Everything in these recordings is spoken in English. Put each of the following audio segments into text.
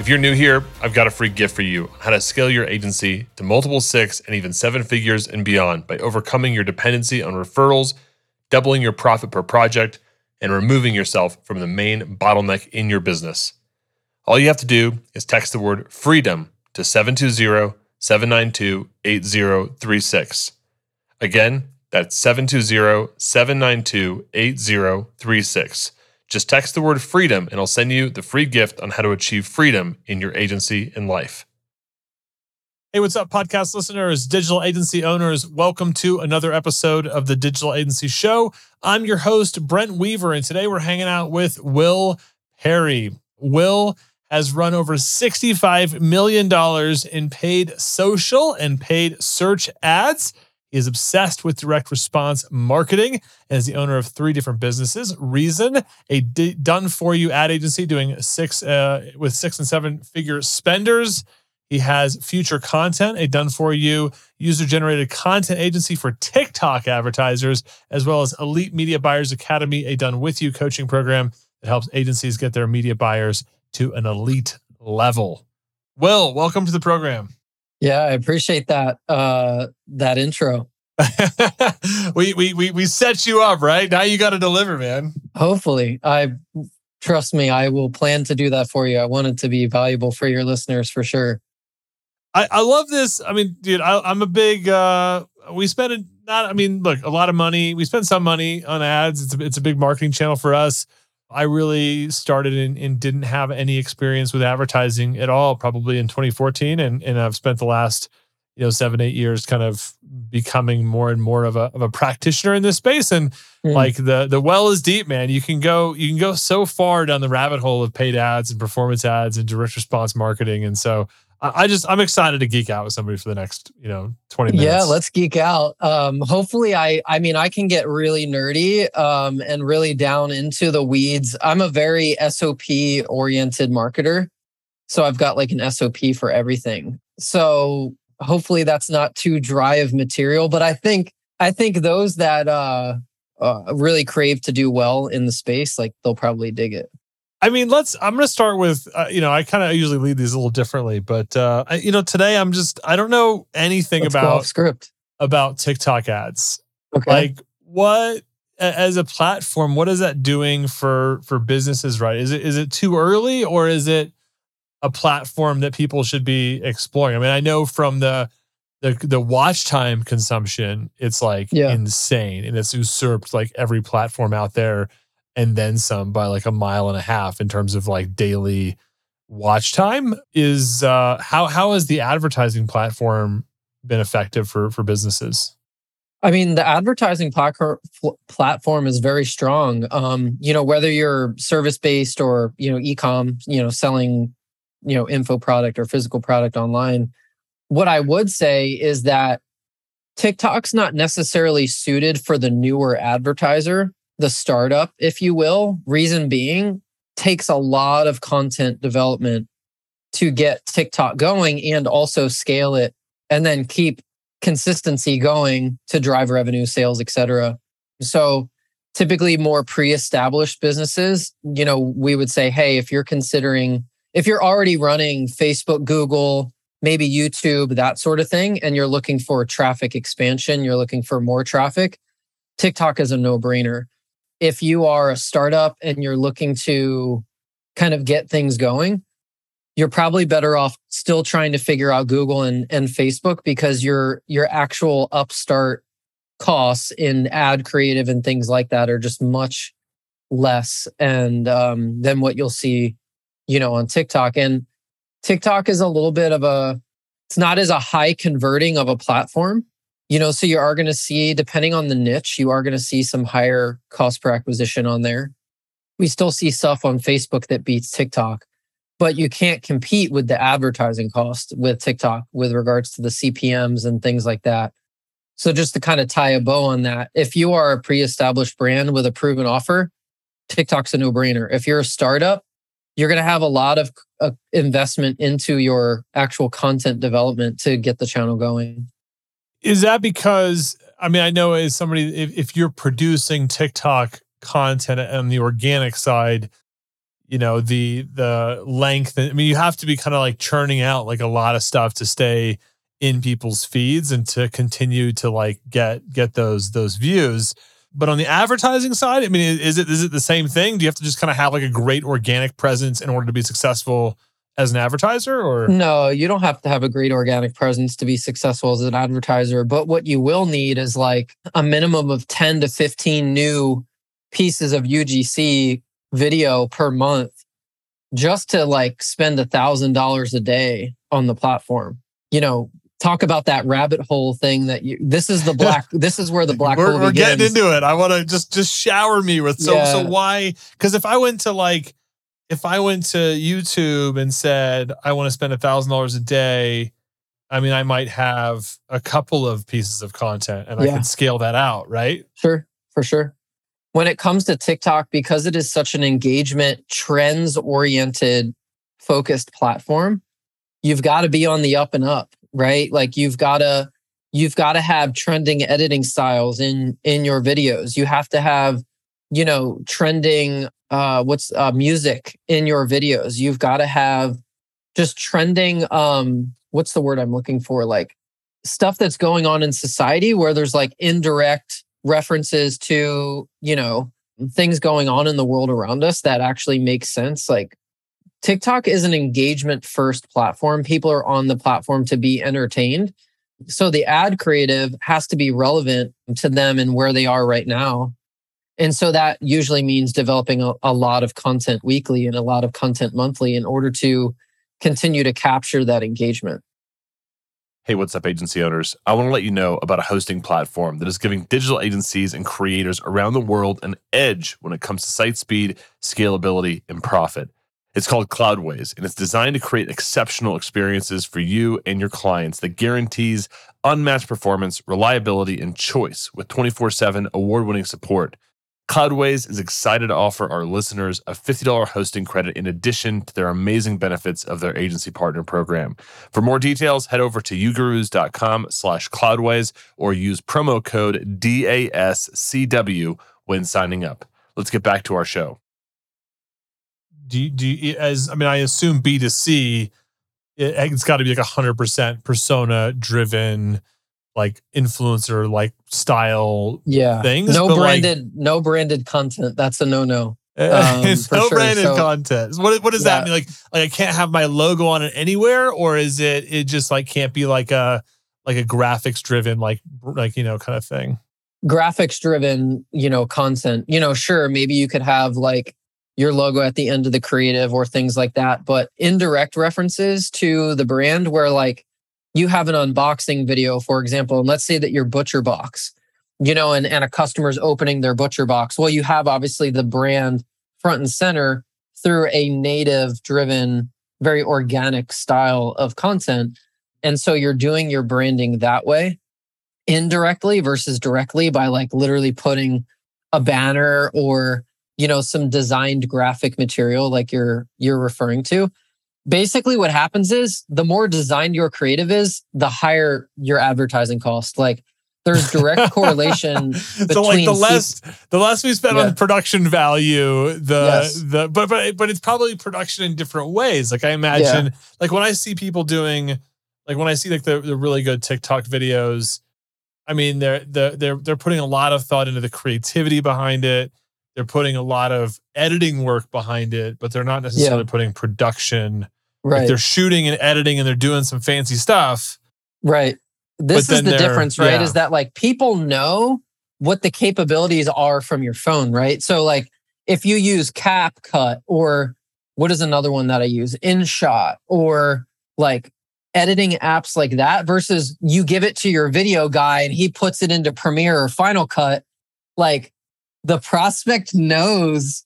If you're new here, I've got a free gift for you how to scale your agency to multiple six and even seven figures and beyond by overcoming your dependency on referrals, doubling your profit per project, and removing yourself from the main bottleneck in your business. All you have to do is text the word freedom to 720 792 8036. Again, that's 720 792 8036. Just text the word freedom and I'll send you the free gift on how to achieve freedom in your agency and life. Hey, what's up, podcast listeners, digital agency owners? Welcome to another episode of the Digital Agency Show. I'm your host, Brent Weaver, and today we're hanging out with Will Perry. Will has run over $65 million in paid social and paid search ads. He is obsessed with direct response marketing and is the owner of three different businesses. Reason, a d- done for you ad agency doing six uh, with six and seven figure spenders. He has Future Kontent, a done for you user generated content agency for TikTok advertisers, as well as Elite Media Buyers Academy, a done with you coaching program that helps agencies get their media buyers to an elite level. Will, welcome to the program. Yeah, I appreciate that uh that intro. we, we we we set you up, right? Now you got to deliver, man. Hopefully. I trust me, I will plan to do that for you. I want it to be valuable for your listeners for sure. I, I love this. I mean, dude, I, I'm a big uh we spend a, not I mean, look, a lot of money. We spend some money on ads. It's a, it's a big marketing channel for us. I really started and, and didn't have any experience with advertising at all, probably in 2014. And, and I've spent the last, you know, seven, eight years kind of becoming more and more of a, of a practitioner in this space. And mm. like the, the well is deep, man. You can go, you can go so far down the rabbit hole of paid ads and performance ads and direct response marketing. And so I just I'm excited to geek out with somebody for the next you know 20 minutes. Yeah, let's geek out. Um, hopefully, I I mean I can get really nerdy um, and really down into the weeds. I'm a very SOP oriented marketer, so I've got like an SOP for everything. So hopefully that's not too dry of material. But I think I think those that uh, uh, really crave to do well in the space, like they'll probably dig it. I mean, let's. I'm going to start with. Uh, you know, I kind of usually lead these a little differently, but uh, I, you know, today I'm just. I don't know anything let's about script about TikTok ads. Okay. Like what as a platform, what is that doing for for businesses? Right? Is it is it too early, or is it a platform that people should be exploring? I mean, I know from the the the watch time consumption, it's like yeah. insane, and it's usurped like every platform out there and then some by like a mile and a half in terms of like daily watch time is uh how how has the advertising platform been effective for for businesses I mean, the advertising platform is very strong. Um, you know, whether you're service based or you know e-com, you know, selling, you know, info product or physical product online. What I would say is that TikTok's not necessarily suited for the newer advertiser the startup, if you will. Reason being, takes a lot of content development to get TikTok going and also scale it and then keep consistency going to drive revenue, sales, etc. So typically more pre-established businesses, you know, we would say, hey, if you're considering if you're already running Facebook, Google, maybe YouTube, that sort of thing, and you're looking for traffic expansion, you're looking for more traffic, TikTok is a no-brainer if you are a startup and you're looking to kind of get things going, you're probably better off still trying to figure out Google and, and Facebook because your your actual upstart costs in ad creative and things like that are just much less and um, than what you'll see, you know, on TikTok. And TikTok is a little bit of a it's not as a high converting of a platform you know so you are going to see depending on the niche you are going to see some higher cost per acquisition on there we still see stuff on facebook that beats tiktok but you can't compete with the advertising cost with tiktok with regards to the cpms and things like that So just to kind of tie a bow on that, if you are a pre-established brand with a proven offer, TikTok's a no-brainer. If you're a startup, you're going to have a lot of uh, investment into your actual content development to get the channel going. Is that because I mean I know as somebody if, if you're producing TikTok content on the organic side, you know the the length i mean you have to be kind of like churning out like a lot of stuff to stay in people's feeds and to continue to like get get those those views. But on the advertising side i mean is it is it the same thing? Do you have to just kind of have like a great organic presence in order to be successful as an advertiser or no you don't have to have a great organic presence to be successful as an advertiser but what you will need is like a minimum of 10 to 15 new pieces of ugc video per month just to like spend a thousand dollars a day on the platform. You know, talk about that rabbit hole thing that you this is the black this is where the black we're, hole we're getting into it i want to just just shower me with so Yeah. so why because if i went to like if i went to youtube and said i want to spend a thousand dollars a day i mean i might have a couple of pieces of content and i Yeah. can scale that out right Sure, for sure. When it comes to TikTok, because it is such an engagement, trends oriented, focused platform, you've got to be on the up and up, right? Like you've got to you've got to have trending editing styles in in your videos. You have to have, you know, trending uh what's uh music in your videos. You've got to have just trending um what's the word I'm looking for? Like stuff that's going on in society where there's like indirect references to you know things going on in the world around us that actually make sense. Like tiktok is an engagement first platform. People are on the platform to be entertained. So the ad creative has to be relevant to them and where they are right now and so that usually means developing a, a lot of content weekly and a lot of content monthly in order to continue to capture that engagement Hey, what's up, agency owners? I want to let you know about a hosting platform that is giving digital agencies and creators around the world an edge when it comes to site speed, scalability, and profit. It's called Cloudways, and it's designed to create exceptional experiences for you and your clients that guarantees unmatched performance, reliability, and choice with 24 7 award winning support. Cloudways is excited to offer our listeners a $50 hosting credit in addition to their amazing benefits of their agency partner program. For more details, head over to ugurus.com slash cloudways or use promo code DASCW when signing up. Let's get back to our show. do you, do you, as i mean i assume b2c it, it's got to be like 100% persona driven like influencer like style yeah things no but, like, branded no branded content that's a no-no eh, um, it's no sure. branded So- content. What what does Yeah. that mean? Like like I can't have my logo on it anywhere, or is it it just like can't be like a like a graphics driven like like you know kind of thing? graphics driven you know content you know sure maybe you could have like your logo at the end of the creative or things like that but indirect references to the brand where like you have an unboxing video for example and let's say that your ButcherBox you know and, and a customer's opening their ButcherBox. Well you have obviously the brand front and center through a native driven very organic style of content. And so you're doing your branding that way indirectly versus directly by like literally putting a banner or you know some designed graphic material like you're you're referring to basically what happens is the more designed your creative is the higher your advertising cost like there's direct correlation so like the less the less we spend Yeah. on production value, the Yes. the but but but it's probably production in different ways. Like I imagine, like when I see people doing, like when I see like the the really good TikTok videos, I mean they're they're they're they're putting a lot of thought into the creativity behind it. They're putting a lot of editing work behind it, but they're not necessarily putting production. Like right they're shooting and editing and they're doing some fancy stuff. Right. This is the difference, right? yeah. Is that like people know what the capabilities are from your phone, right? So like if you use CapCut or what is another one that I use? InShot or like editing apps like that versus you give it to your video guy and he puts it into Premiere or Final Cut, like the prospect knows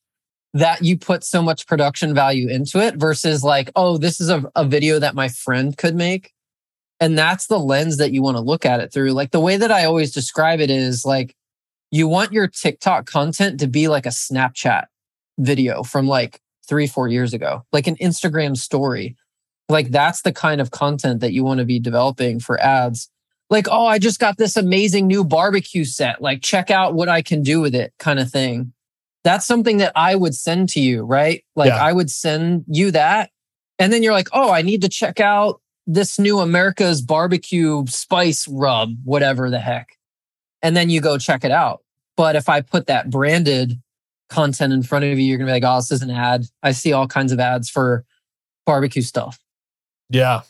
that you put so much production value into it versus like, oh, this is a, a video that my friend could make And that's the lens that you want to look at it through. Like the way that I always describe it is like you want your TikTok content to be like a Snapchat video from like three, four years ago, like an Instagram story. Like that's the kind of content that you want to be developing for ads. Like, oh, I just got this amazing new barbecue set. Like, check out what I can do with it, kind of thing. That's something that I would send to you, right? Like, Yeah. I would send you that. And then you're like, oh, I need to check out this new America's barbecue spice rub, whatever the heck. And then you go check it out. But if I put that branded content in front of you, you're gonna be like, oh, this is an ad. I see all kinds of ads for barbecue stuff. Yeah.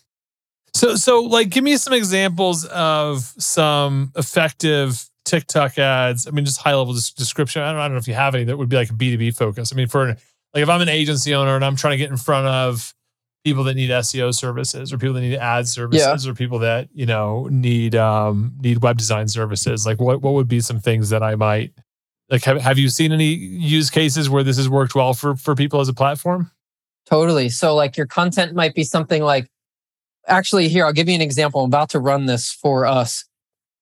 So so like give me some examples of some effective TikTok ads. I mean, just high level description. I don't, I don't know if you have any that would be like B2B focus. I mean, for like if I'm an agency owner and I'm trying to get in front of people that need SEO services or people that need ad services or people that, you know, need um need web design services, like what what would be some things that I might like have, have you seen any use cases where this has worked well for for people as a platform? Totally. So like your content might be something like actually here, I'll give you an example. I'm about to run this for us.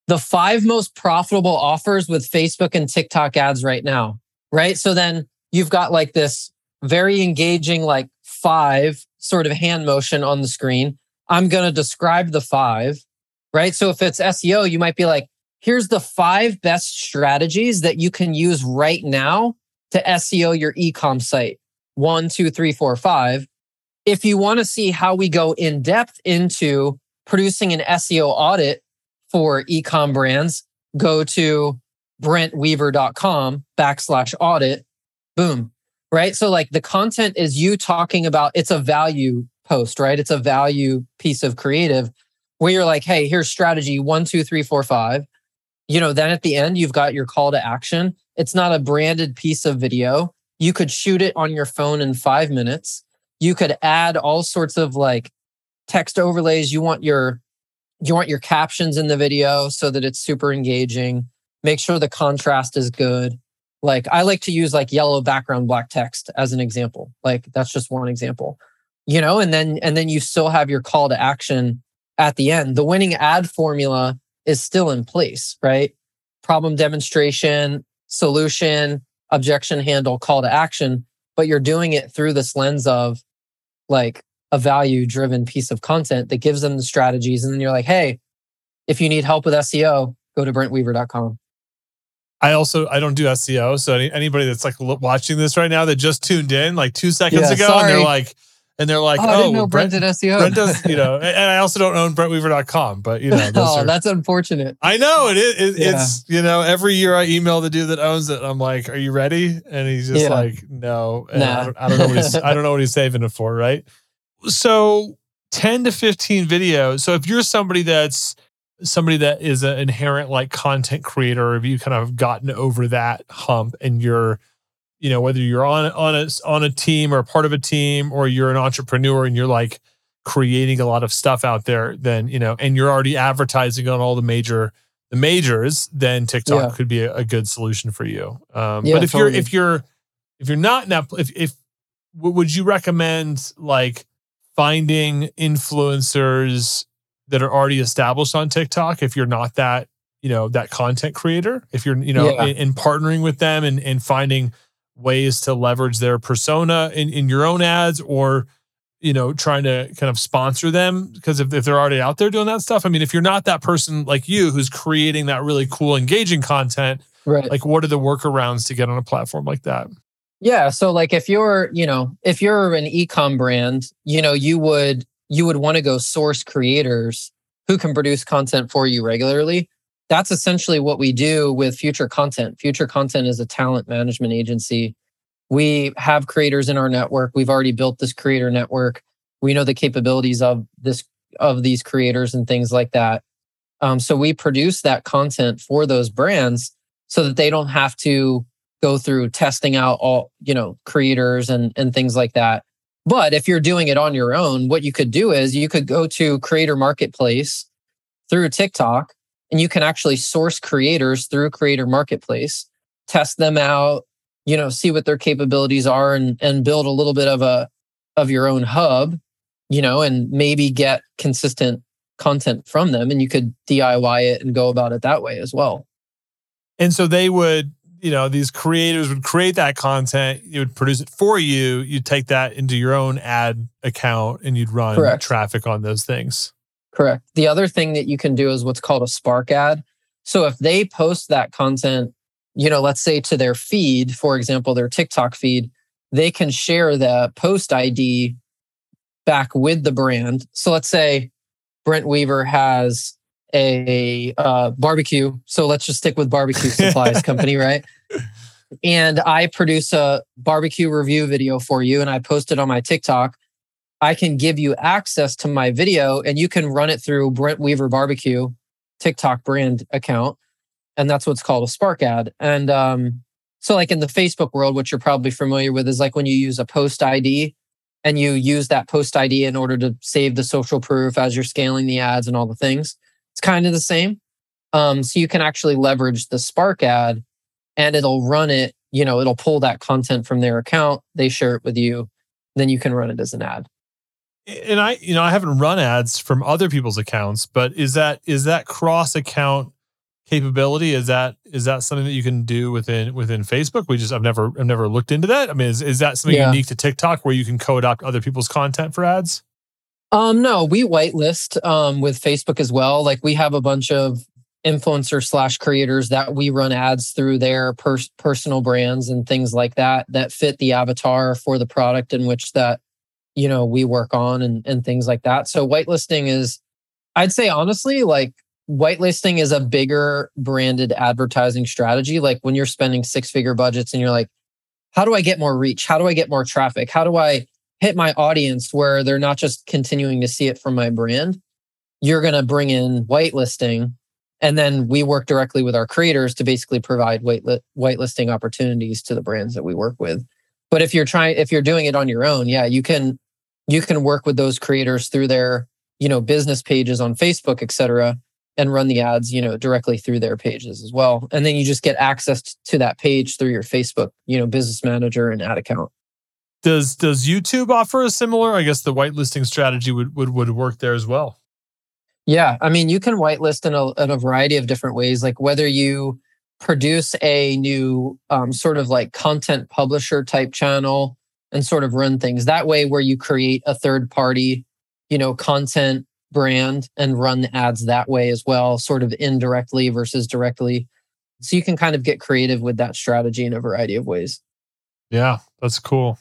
The five most profitable offers with Facebook and TikTok ads right now. Right. So then you've got like this very engaging, like five sort of hand motion on the screen. I'm going to describe the five. Right. So if it's SEO, you might be like, here's the five best strategies that you can use right now to SEO your ecom site one, two, three, four, five. If you want to see how we go in depth into producing an SEO audit for ecom brands, go to brentweaver.com backslash audit. Boom. Right. So, like the content is you talking about it's a value post, right? It's a value piece of creative where you're like, hey, here's strategy one, two, three, four, five. You know, then at the end, you've got your call to action. It's not a branded piece of video you could shoot it on your phone in five minutes. You could add all sorts of like text overlays. You want your you want your captions in the video so that it's super engaging. Make sure the contrast is good. Like I like to use like yellow background black text as an example. Like that's just one example. You know, and then and then you still have your call to action at the end. The winning ad formula is still in place, right? Problem demonstration, solution, objection handle call to action but you're doing it through this lens of like a value driven piece of content that gives them the strategies and then you're like hey if you need help with seo go to brentweaver.com I also I don't do SEO, so any, anybody that's like watching this right now that just tuned in like two seconds Yeah, ago, and they're like, and they're like, oh, oh, i didn't oh, know well, brent, Brent, did seo Brent does, you know, and I also don't own BrentWeaver.com, but you know, oh are, that's unfortunate I know it is. It, Yeah. It's you know, every year I email the dude that owns it. I'm like, "Are you ready?" And he's just Yeah. like, "No." And I, don't, I don't know what he's. I don't know what he's saving it for. Right. So, ten to fifteen videos. So if you're somebody that's somebody that is an inherent like content creator, or if you kind of gotten over that hump and you're you know whether you're on on a on a team or a part of a team or you're an entrepreneur and you're like creating a lot of stuff out there then you know and you're already advertising on all the major the majors then TikTok Yeah. could be a, a good solution for you um Yeah, but if you're if you're if you're not in that if if would you recommend like finding influencers that are already established on TikTok if you're not that you know that content creator if you're you know Yeah. in, in partnering with them and and finding ways to leverage their persona in, in your own ads or you know trying to kind of sponsor them because if, if they're already out there doing that stuff i mean if you're not that person like you who's creating that really cool engaging content right like what are the workarounds to get on a platform like that Yeah. So like if you're, you know, if you're an ecom brand, you know, you would you would want to go source creators who can produce content for you regularly. That's essentially what we do with Future Kontent. Future Kontent is a talent management agency. We have creators in our network. We've already built this creator network. We know the capabilities of this of these creators and things like that. Um, so we produce that content for those brands so that they don't have to go through testing out all you know creators and and things like that but if you're doing it on your own what you could do is you could go to creator marketplace through tiktok and you can actually source creators through creator marketplace test them out you know see what their capabilities are and and build a little bit of a of your own hub you know and maybe get consistent content from them and you could DIY it and go about it that way as well. And so they would, you know, these creators would create that content, you would produce it for you, you'd take that into your own ad account and you'd run Correct. traffic on those things. Correct. The other thing that you can do is what's called a Spark ad. So if they post that content, you know, let's say to their feed, for example, their TikTok feed, they can share the post ID back with the brand. So let's say Brent Weaver has a uh, barbecue. So let's just stick with barbecue supplies company, right? And I produce a barbecue review video for you and I post it on my TikTok. I can give you access to my video and you can run it through Brent Weaver Barbecue TikTok brand account. And that's what's called a Spark ad. And um, so, like in the Facebook world, what you're probably familiar with is like when you use a post ID and you use that post ID in order to save the social proof as you're scaling the ads and all the things. It's kind of the same. Um, so you can actually leverage the Spark ad and it'll run it, you know, it'll pull that content from their account, they share it with you, then you can run it as an ad. And I, you know, I haven't run ads from other people's accounts, but is that is that cross account capability? Is that is that something that you can do within within Facebook? We just I've never I've never looked into that. I mean, is, is that something Yeah. unique to TikTok where you can co-adopt other people's content for ads? Um, no, we whitelist um, with Facebook as well. Like we have a bunch of influencer slash creators that we run ads through their pers- personal brands and things like that that fit the avatar for the product in which that you know we work on and, and things like that. So whitelisting is, I'd say honestly, like whitelisting is a bigger branded advertising strategy. Like when you're spending six figure budgets and you're like, how do I get more reach? How do I get more traffic? How do I hit my audience where they're not just continuing to see it from my brand? You're going to bring in whitelisting. And then we work directly with our creators to basically provide whitelit, whitelisting opportunities to the brands that we work with. But if you're trying, if you're doing it on your own, yeah, you can, you can work with those creators through their, you know, business pages on Facebook, et cetera, and run the ads, you know, directly through their pages as well. And then you just get access to that page through your Facebook, you know, business manager and ad account. Does does YouTube offer a similar? I guess the whitelisting strategy would would would work there as well. Yeah, I mean, you can whitelist in a, in a variety of different ways, like whether you produce a new um, sort of like content publisher type channel and sort of run things that way, where you create a third party, you know, content brand and run the ads that way as well, sort of indirectly versus directly. So you can kind of get creative with that strategy in a variety of ways. Yeah, that's cool.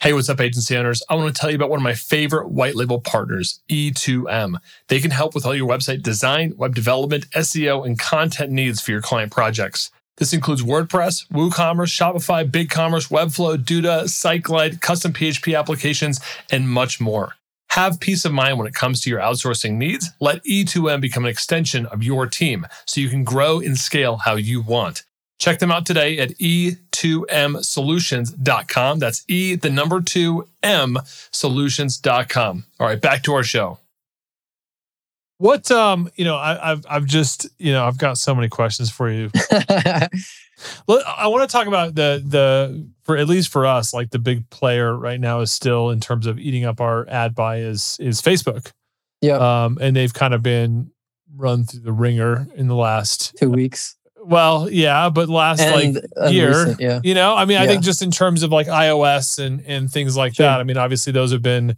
Hey, what's up, agency owners? I want to tell you about one of my favorite white label partners, E2M. They can help with all your website design, web development, SEO, and content needs for your client projects. This includes WordPress, WooCommerce, Shopify, BigCommerce, Webflow, Duda, SiteGlide, custom PHP applications, and much more. Have peace of mind when it comes to your outsourcing needs. Let E2M become an extension of your team so you can grow and scale how you want. Check them out today at e e2msolutions.com. That's E, the number two M solutions.com. All right, back to our show. What um, you know, I, I've I've just you know I've got so many questions for you. Well, I want to talk about the the for at least for us, like the big player right now is still in terms of eating up our ad buy is is Facebook. Yeah. Um, and they've kind of been run through the ringer in the last Two weeks. well, yeah, but last And, like and year, recent, yeah. you know, I mean, I think just in terms of like iOS and and things like Sure. that. I mean, obviously those have been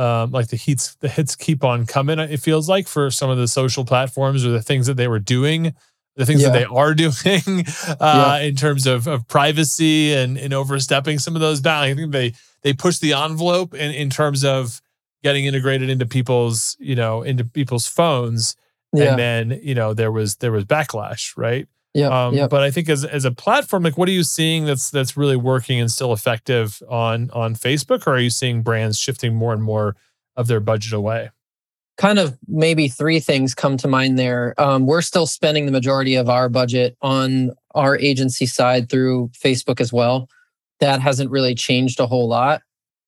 um, like the hits the hits keep on coming. It feels like for some of the social platforms or the things that they were doing, the things that they are doing uh, in terms of, of privacy and, and overstepping some of those bounds. I think they they push the envelope in, in terms of getting integrated into people's you know into people's phones, Yeah. and then you know there was there was backlash, right? Yeah. Um, yeah. But I think as as a platform, like what are you seeing that's that's really working and still effective on on Facebook, or are you seeing brands shifting more and more of their budget away? kind of maybe three things come to mind there. Um, we're still spending the majority of our budget on our agency side through Facebook as well. That hasn't really changed a whole lot.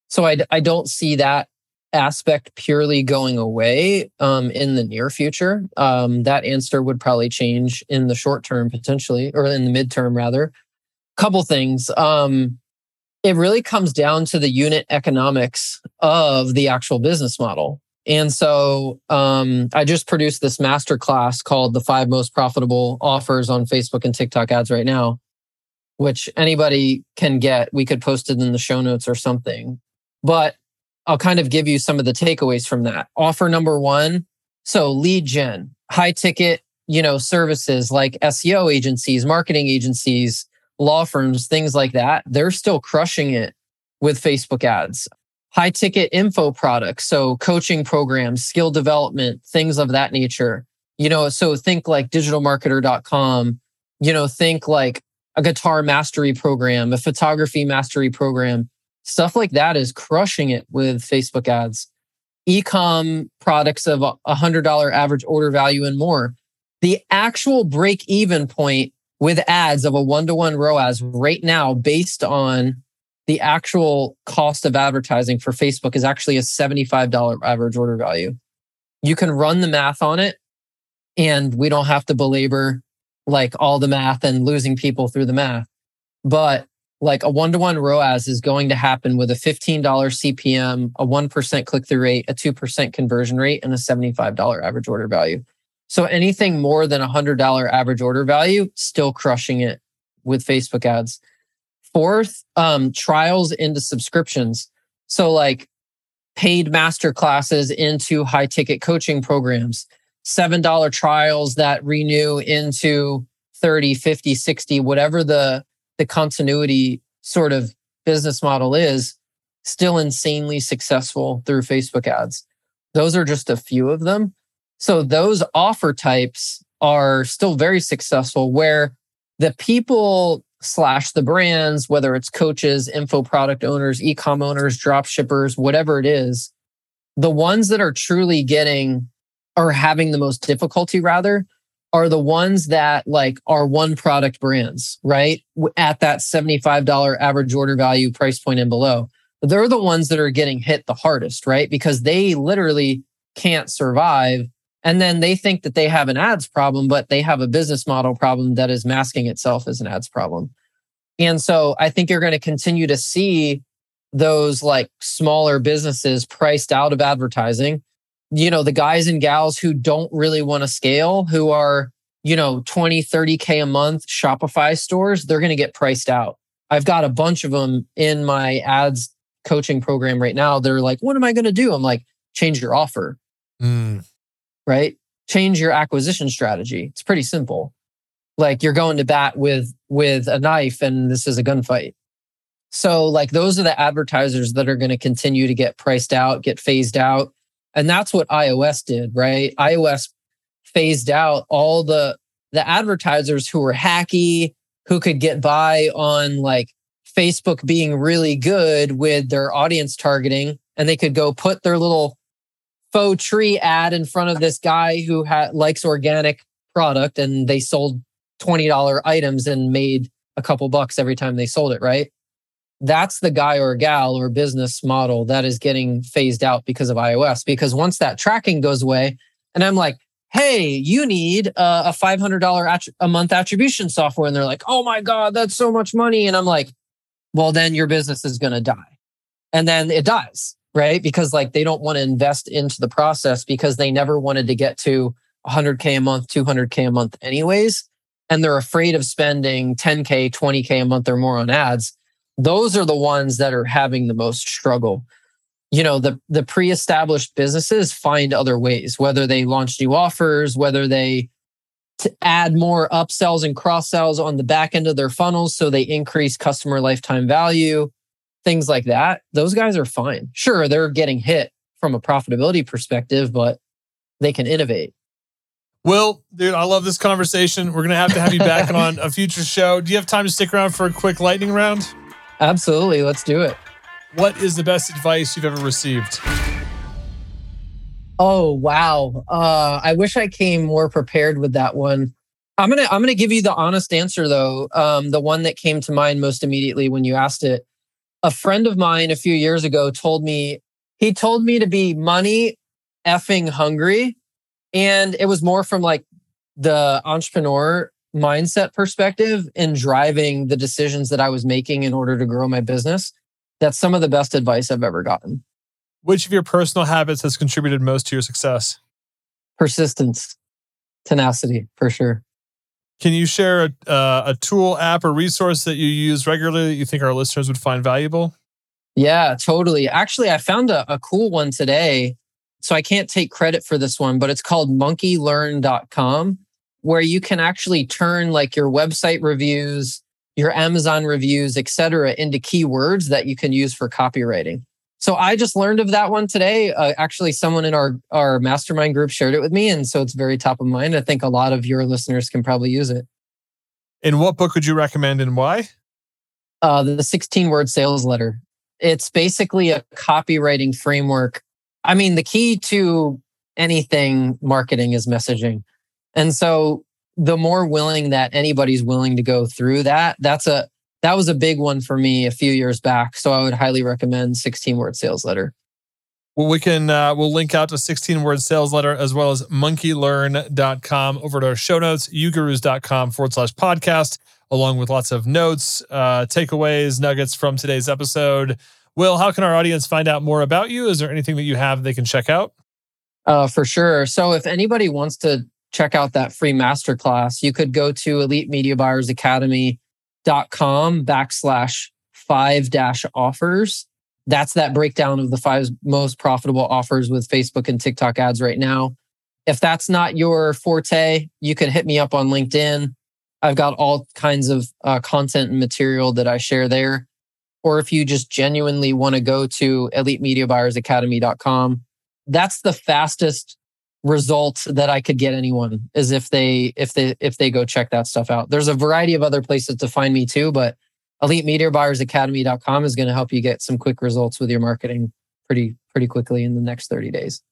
So I, I don't see that aspect purely going away um, in the near future. Um, that answer would probably change in the short term, potentially, or in the midterm, rather. Couple things. Um, it really comes down to the unit economics of the actual business model. And so um, I just produced this master class called The Five Most Profitable Offers on Facebook and TikTok Ads right now, which anybody can get. We could post it in the show notes or something. But I'll kind of give you some of the takeaways from that. Offer number one so lead gen, high ticket, you know, services like SEO agencies, marketing agencies, law firms, things like that. They're still crushing it with Facebook ads high ticket info products. So coaching programs, skill development, things of that nature. You know, so think like digitalmarketer.com, you know, think like a guitar mastery program, a photography mastery program, stuff like that is crushing it with Facebook ads. Ecom products of a hundred dollar average order value and more. The actual break even point with ads of a one to one ROAS right now, based on the actual cost of advertising for Facebook is actually a $75 average order value. You can run the math on it and we don't have to belabor like all the math and losing people through the math. But like a one to one ROAS is going to happen with a $15 CPM, a 1% click through rate, a 2% conversion rate, and a $75 average order value. So anything more than a $100 average order value, still crushing it with Facebook ads. Fourth, um, trials into subscriptions. So, like paid master classes into high ticket coaching programs, $7 trials that renew into 30, 50, 60, whatever the, the continuity sort of business model is, still insanely successful through Facebook ads. Those are just a few of them. So, those offer types are still very successful where the people slash the brands, whether it's coaches, info product owners, ecom owners, drop shippers, whatever it is, the ones that are truly getting or having the most difficulty rather are the ones that like are one product brands, right? At that $75 average order value price point and below. They're the ones that are getting hit the hardest, right? Because they literally can't survive and then they think that they have an ads problem, but they have a business model problem that is masking itself as an ads problem. And so I think you're going to continue to see those like smaller businesses priced out of advertising. You know, the guys and gals who don't really want to scale, who are, you know, 20, 30K a month Shopify stores, they're going to get priced out. I've got a bunch of them in my ads coaching program right now. They're like, what am I going to do? I'm like, change your offer. Mm right? Change your acquisition strategy. It's pretty simple. Like you're going to bat with with a knife and this is a gunfight. So like those are the advertisers that are going to continue to get priced out, get phased out. And that's what iOS did, right? iOS phased out all the the advertisers who were hacky, who could get by on like Facebook being really good with their audience targeting and they could go put their little faux tree ad in front of this guy who ha- likes organic product and they sold $20 items and made a couple bucks every time they sold it, right? That's the guy or gal or business model that is getting phased out because of iOS. Because once that tracking goes away, and I'm like, hey, you need uh, a, a $500 a month attribution software. And they're like, oh my God, that's so much money. And I'm like, well, then your business is going to die. And then it dies right? Because like they don't want to invest into the process because they never wanted to get to 100K a month, 200K a month, anyways. And they're afraid of spending 10K, 20K a month or more on ads. Those are the ones that are having the most struggle. You know, the, the pre established businesses find other ways, whether they launch new offers, whether they to add more upsells and cross sells on the back end of their funnels so they increase customer lifetime value things like that, those guys are fine. Sure, they're getting hit from a profitability perspective, but they can innovate. Will, dude, I love this conversation. We're gonna have to have you back on a future show. Do you have time to stick around for a quick lightning round? Absolutely. Let's do it. What is the best advice you've ever received? Oh wow. Uh, I wish I came more prepared with that one. I'm gonna I'm gonna give you the honest answer though. Um, the one that came to mind most immediately when you asked it a friend of mine a few years ago told me he told me to be money effing hungry and it was more from like the entrepreneur mindset perspective in driving the decisions that I was making in order to grow my business. That's some of the best advice I've ever gotten. Which of your personal habits has contributed most to your success? Persistence, tenacity, for sure. Can you share a, uh, a tool, app, or resource that you use regularly that you think our listeners would find valuable? Yeah, totally. Actually, I found a, a cool one today. So I can't take credit for this one, but it's called monkeylearn.com, where you can actually turn like your website reviews, your Amazon reviews, et cetera, into keywords that you can use for copywriting. So I just learned of that one today. Uh, actually, someone in our our mastermind group shared it with me, and so it's very top of mind. I think a lot of your listeners can probably use it. In what book would you recommend, and why? Uh, the 16 word sales letter. It's basically a copywriting framework. I mean, the key to anything marketing is messaging, and so the more willing that anybody's willing to go through that, that's a that was a big one for me a few years back. So I would highly recommend 16 word sales letter. Well, we can uh, we'll link out to 16 word sales letter as well as monkeylearn.com over to our show notes, ugurus.com forward slash podcast, along with lots of notes, uh, takeaways, nuggets from today's episode. Will, how can our audience find out more about you? Is there anything that you have they can check out? Uh, for sure. So if anybody wants to check out that free masterclass, you could go to Elite Media Buyers Academy dot com backslash five dash offers. That's that breakdown of the five most profitable offers with Facebook and TikTok ads right now. If that's not your forte, you can hit me up on LinkedIn. I've got all kinds of uh, content and material that I share there. Or if you just genuinely want to go to eliteMediaBuyersAcademy.com, that's the fastest result that I could get anyone is if they if they if they go check that stuff out. There's a variety of other places to find me too, but eliteMediaBuyersAcademy.com is going to help you get some quick results with your marketing pretty pretty quickly in the next 30 days.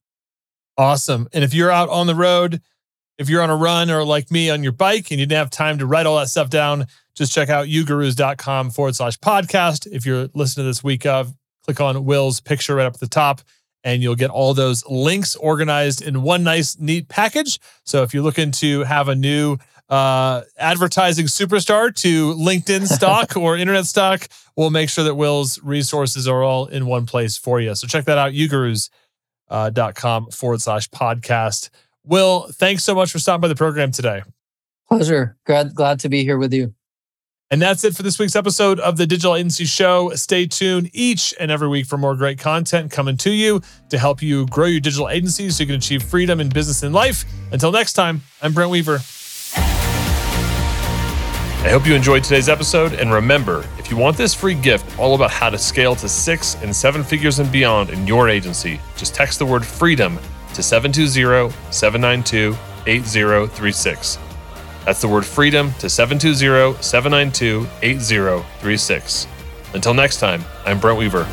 Awesome. And if you're out on the road, if you're on a run or like me on your bike and you didn't have time to write all that stuff down, just check out ugurus.com forward slash podcast. If you're listening to this week of, click on Will's picture right up at the top and you'll get all those links organized in one nice, neat package. So if you're looking to have a new uh, advertising superstar to LinkedIn stock or internet stock, we'll make sure that Will's resources are all in one place for you. So check that out, ugurus.com uh, forward slash podcast. Will, thanks so much for stopping by the program today. Pleasure. Glad, glad to be here with you. And that's it for this week's episode of the Digital Agency Show. Stay tuned each and every week for more great content coming to you to help you grow your digital agency so you can achieve freedom in business and life. Until next time, I'm Brent Weaver. I hope you enjoyed today's episode. And remember, if you want this free gift all about how to scale to six and seven figures and beyond in your agency, just text the word freedom to 720 792 8036. That's the word freedom to 720 792 8036. Until next time, I'm Brent Weaver.